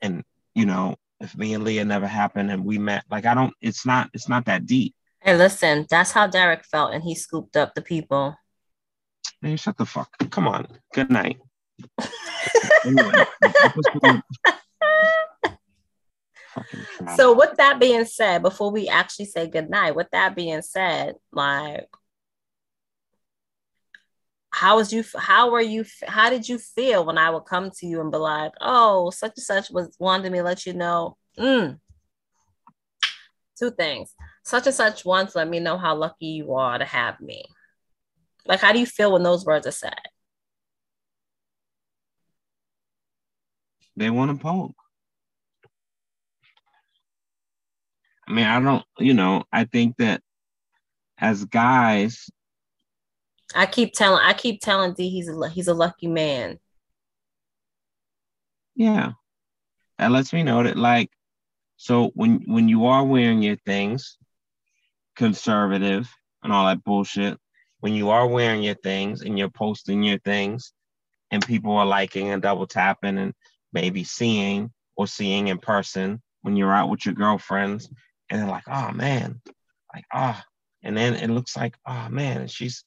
and you know, if me and Leah never happened and we met. Like, I don't. It's not. It's not that deep. Hey, listen, that's how Derek felt, and he scooped up the people. Man, shut the fuck. Come on. Good night. anyway, episode- fucking trash. So, with that being said, before we actually say goodnight, with that being said, like, how was you? How were you? How did you feel when I would come to you and be like, "Oh, such and such was wanted me to let you know." Mm. Two things. Such and such wants let me know how lucky you are to have me. Like, how do you feel when those words are said? they want to poke. I mean, I don't, you know, I think that as guys, I keep telling, I keep telling D he's a he's a lucky man. yeah, that lets me know that like, so when when you are wearing your things, conservative and all that bullshit, when you are wearing your things and you're posting your things, and people are liking and double tapping and maybe seeing or seeing in person when you're out with your girlfriends, and they're like, oh man, like ah, and then it looks like oh man, she's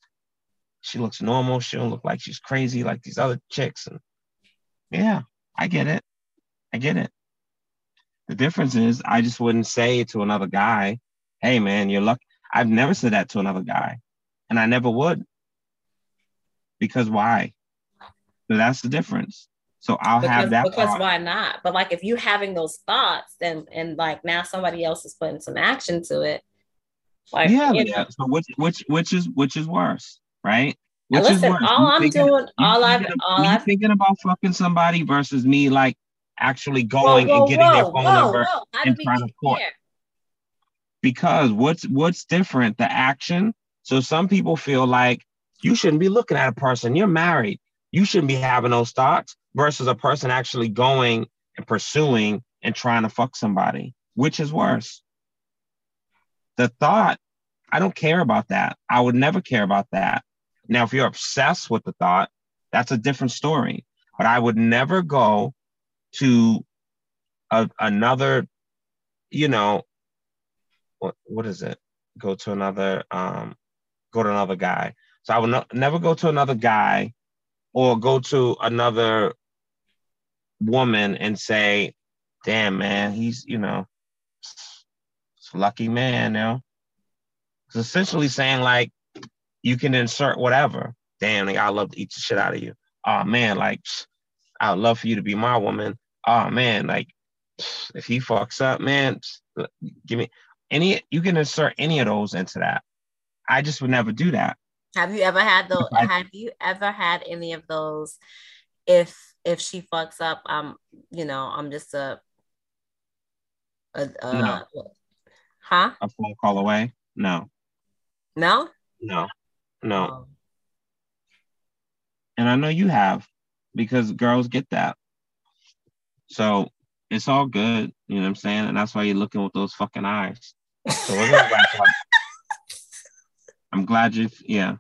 she looks normal. She don't look like she's crazy like these other chicks, and yeah, I get it, I get it. The difference is I just wouldn't say to another guy, hey man, you're lucky. I've never said that to another guy, and I never would. Because why? So that's the difference. So I'll because, have that. because part. why not? But like if you having those thoughts, then and like now somebody else is putting some action to it. Like yeah, yeah. know, So which which which is which is worse, right? Which listen, worse? all I'm thinking- doing, all I've, thinking, all I've. thinking about fucking somebody versus me like actually going whoa, and getting their phone whoa, number whoa. Did trying to court. here? because what's what's different the action so some people feel like you shouldn't be looking at a person you're married you shouldn't be having those thoughts versus a person actually going and pursuing and trying to fuck somebody which is worse the thought i don't care about that i would never care about that now if you're obsessed with the thought that's a different story but i would never go to a, another you know what what is it? Go to another um go to another guy. So I would no, never go to another guy or go to another woman and say, "Damn man, he's you know, lucky man." You know, it's essentially saying like you can insert whatever. Damn, nigga, I love to eat the shit out of you. Oh man, like I'd love for you to be my woman. Oh man, like if he fucks up, man, give me any you can insert any of those into that. I just would never do that. Have you ever had those? I- Have you ever had any of those? If if she fucks up, I'm you know I'm just a, a, a No. huh? A phone call away? No, No, no, no. Oh. And I know you have because girls get that. So it's all good. You know what I'm saying? And that's why you're looking with those fucking eyes. So we're gonna wrap up. I'm glad you yeah.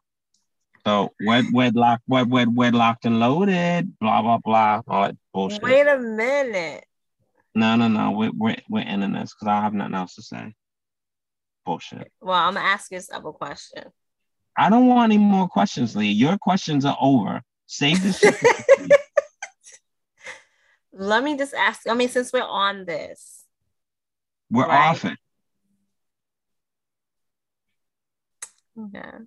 So wed wedlock, wed wed wedlocked and loaded, blah blah blah, all that bullshit. Wait a minute. No, no, no. We're we're we're ending this because I have nothing else to say. Bullshit. Well, I'm gonna ask you a simple question. I don't want any more questions, Lee. Your questions are over. Save this shit. Let me just ask. I mean, since we're on this, We're Right. off it. yeah.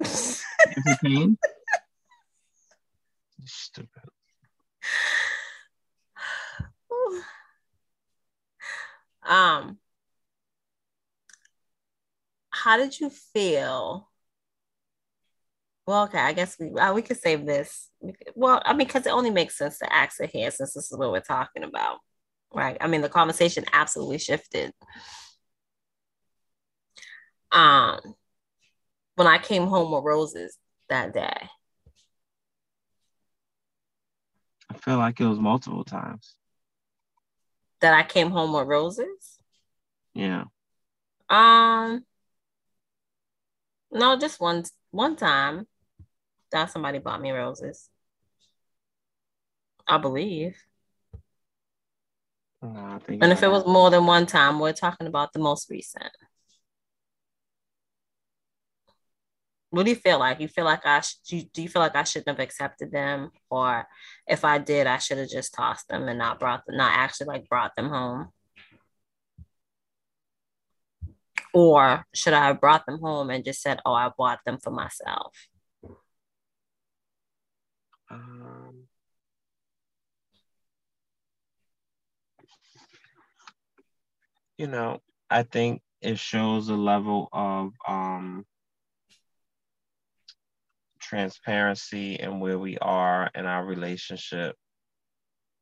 Nancy Payne? Stupid. um, how did you feel? Well, okay, I guess we uh, we could save this. Well, I mean, because it only makes sense to ask it here since this is what we're talking about, right? I mean, the conversation absolutely shifted. Um, when I came home with roses that day, I feel like it was multiple times. that I came home with roses. Yeah. Um, no, just one one time that somebody bought me roses. I believe. No, I think And if it was more than one time, we're talking about the most recent. What do you feel like? You feel like I sh- do, you, do you feel like I shouldn't have accepted them, or if I did, I should have just tossed them and not brought them, not actually like brought them home, or should I have brought them home and just said, "Oh, I bought them for myself"? Um, you know, I think it shows a level of um, transparency and where we are in our relationship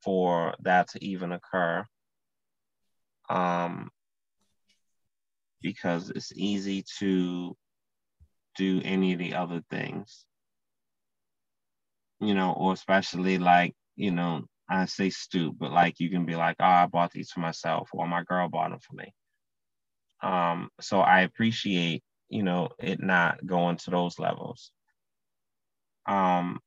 for that to even occur. Um, because it's easy to do any of the other things you know, or especially like, you know, I say stoop, but like you can be like, oh, I bought these for myself, or my girl bought them for me. Um, so I appreciate, you know, it not going to those levels. Um,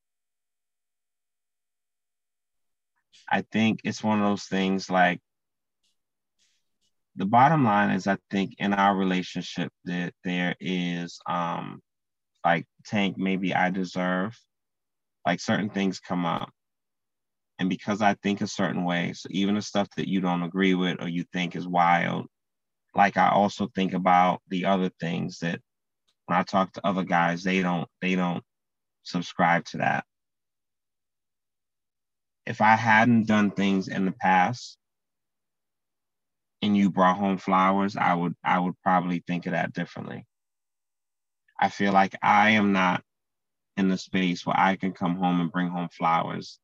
I think it's one of those things like the bottom line is I think in our relationship that there is um like Tank, maybe I deserve like certain things come up. And because I think a certain way, so even the stuff that you don't agree with or you think is wild, like I also think about the other things that when I talk to other guys, they don't they don't subscribe to that. If I hadn't done things in the past and you brought home flowers, I would I would probably think of that differently. I feel like I am not in the space where I can come home and bring home flowers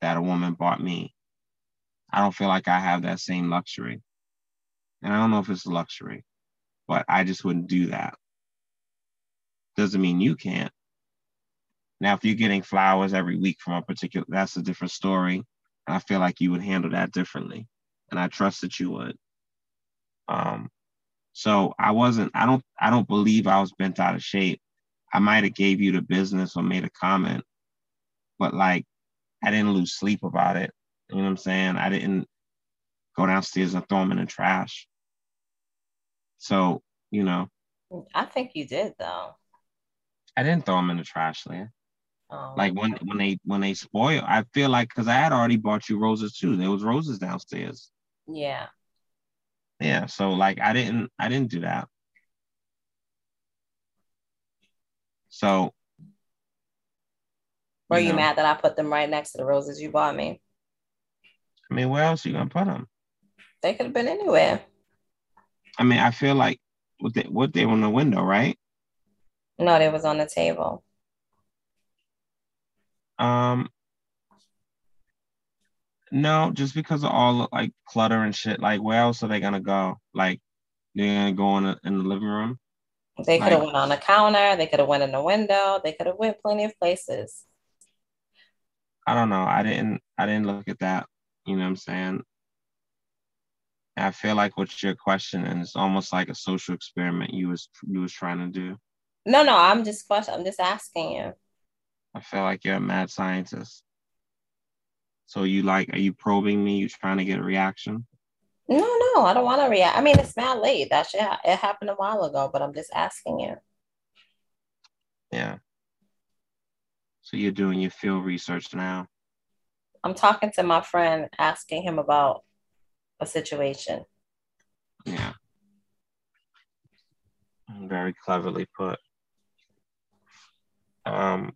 that a woman bought me. I don't feel like I have that same luxury. And I don't know if it's a luxury, but I just wouldn't do that. Doesn't mean you can't. Now, if you're getting flowers every week from a particular, that's a different story. And I feel like you would handle that differently. And I trust that you would. Um, so I wasn't, I don't, I don't believe I was bent out of shape. I might have gave you the business or made a comment, but like I didn't lose sleep about it. You know what I'm saying? I didn't go downstairs and throw them in the trash. So, you know, I think you did though. I didn't throw them in the trash, Leah. Um, Like when when they when they spoil, I feel like because I had already bought you roses too. There was roses downstairs. yeah. Yeah. So like I didn't I didn't do that. So Were you you know. mad that I put them right next to the roses you bought me? I mean, where else are you gonna put them? They could have been anywhere. I mean, I feel like what they what they were in the window, right? No, they was on the table. Um, no, just because of all the, like clutter and shit. Like, where else are they gonna go? Like, they're gonna go in the, in the living room. They could have Like- went on the counter. They could have went in the window. They could have went plenty of places. I don't know. I didn't. I didn't look at that. You know what I'm saying? I feel like what you're questioning is almost like a social experiment you was you was trying to do. No, no, I'm just question. I'm just asking you. I feel like you're a mad scientist. So you like, are you probing me? You trying to get a reaction? No, no, I don't want to react. I mean, it's not late. That shit ha- it happened a while ago, but I'm just asking you. Yeah. So you're doing your field research now. I'm talking to my friend, asking him about a situation. Yeah. Very cleverly put. um,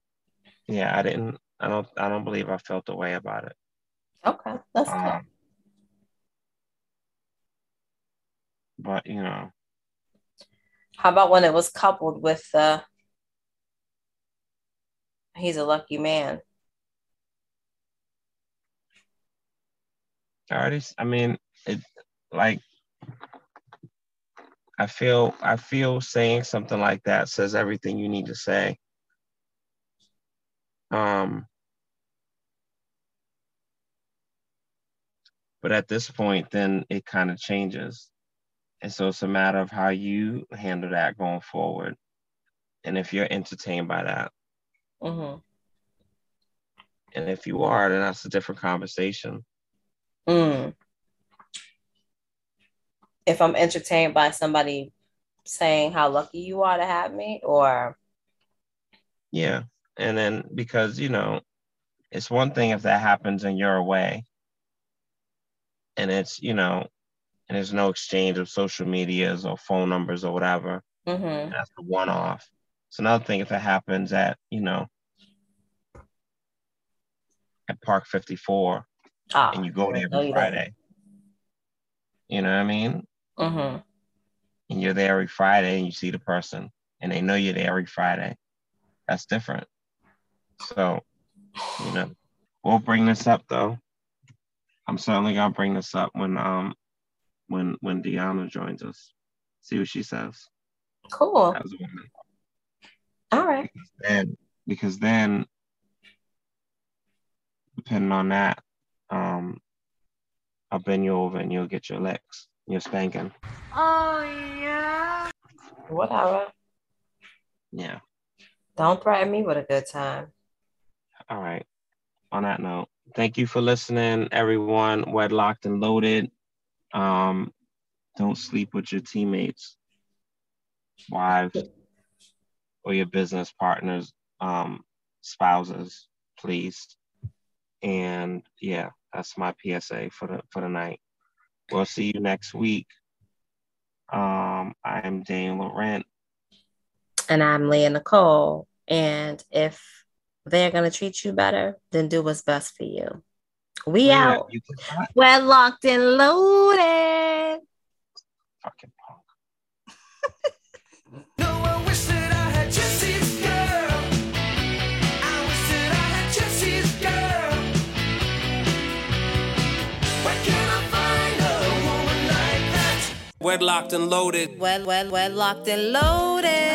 yeah, I didn't. I don't. I don't believe I felt the way about it. Okay, that's good. Um, but you know, How about when it was coupled with uh he's a lucky man. Artists, I already. I mean, it like. I feel. I feel saying something like that says everything you need to say. Um. But at this point, then it kind of changes. And so it's a matter of how you handle that going forward. And if you're entertained by that. hmm And if you are, then that's a different conversation. Mm. If I'm entertained by somebody saying how lucky you are to have me, or Yeah. And then because, you know, it's one thing if that happens and you're away and it's, you know, and there's no exchange of social medias or phone numbers or whatever. Mhm. That's the one off. It's another thing if it happens at, you know, at Park 54 Ah, and you go there every don't. Friday. You know what I mean? Mhm. And you're there every Friday and you see the person and they know you're there every Friday. That's different. So, you know, we'll bring this up though. I'm certainly gonna bring this up when um when when Deanna joins us. See what she says Cool. as a woman. All right. And because then depending on that, um I'll bend you over and you'll get your licks, your spanking. Oh yeah. Whatever. Yeah. Don't threaten me with a good time. All right. On that note, thank you for listening, everyone. Wedlocked and loaded. Um, don't sleep with your teammates, wives, or your business partners, um, spouses, please. And yeah, that's my PSA for the for the night. We'll see you next week. Um, I'm Dane Laurent. And I'm Leah Nicole. And if they're gonna treat you better, then do what's best for you. We Yeah, out. you We're locked and loaded. fucking punk. No, I wish that I had Jesse's girl. I wish that I had Jesse's girl. Where can I find a woman like that? Wedlocked and loaded. Well, well, well, locked and loaded.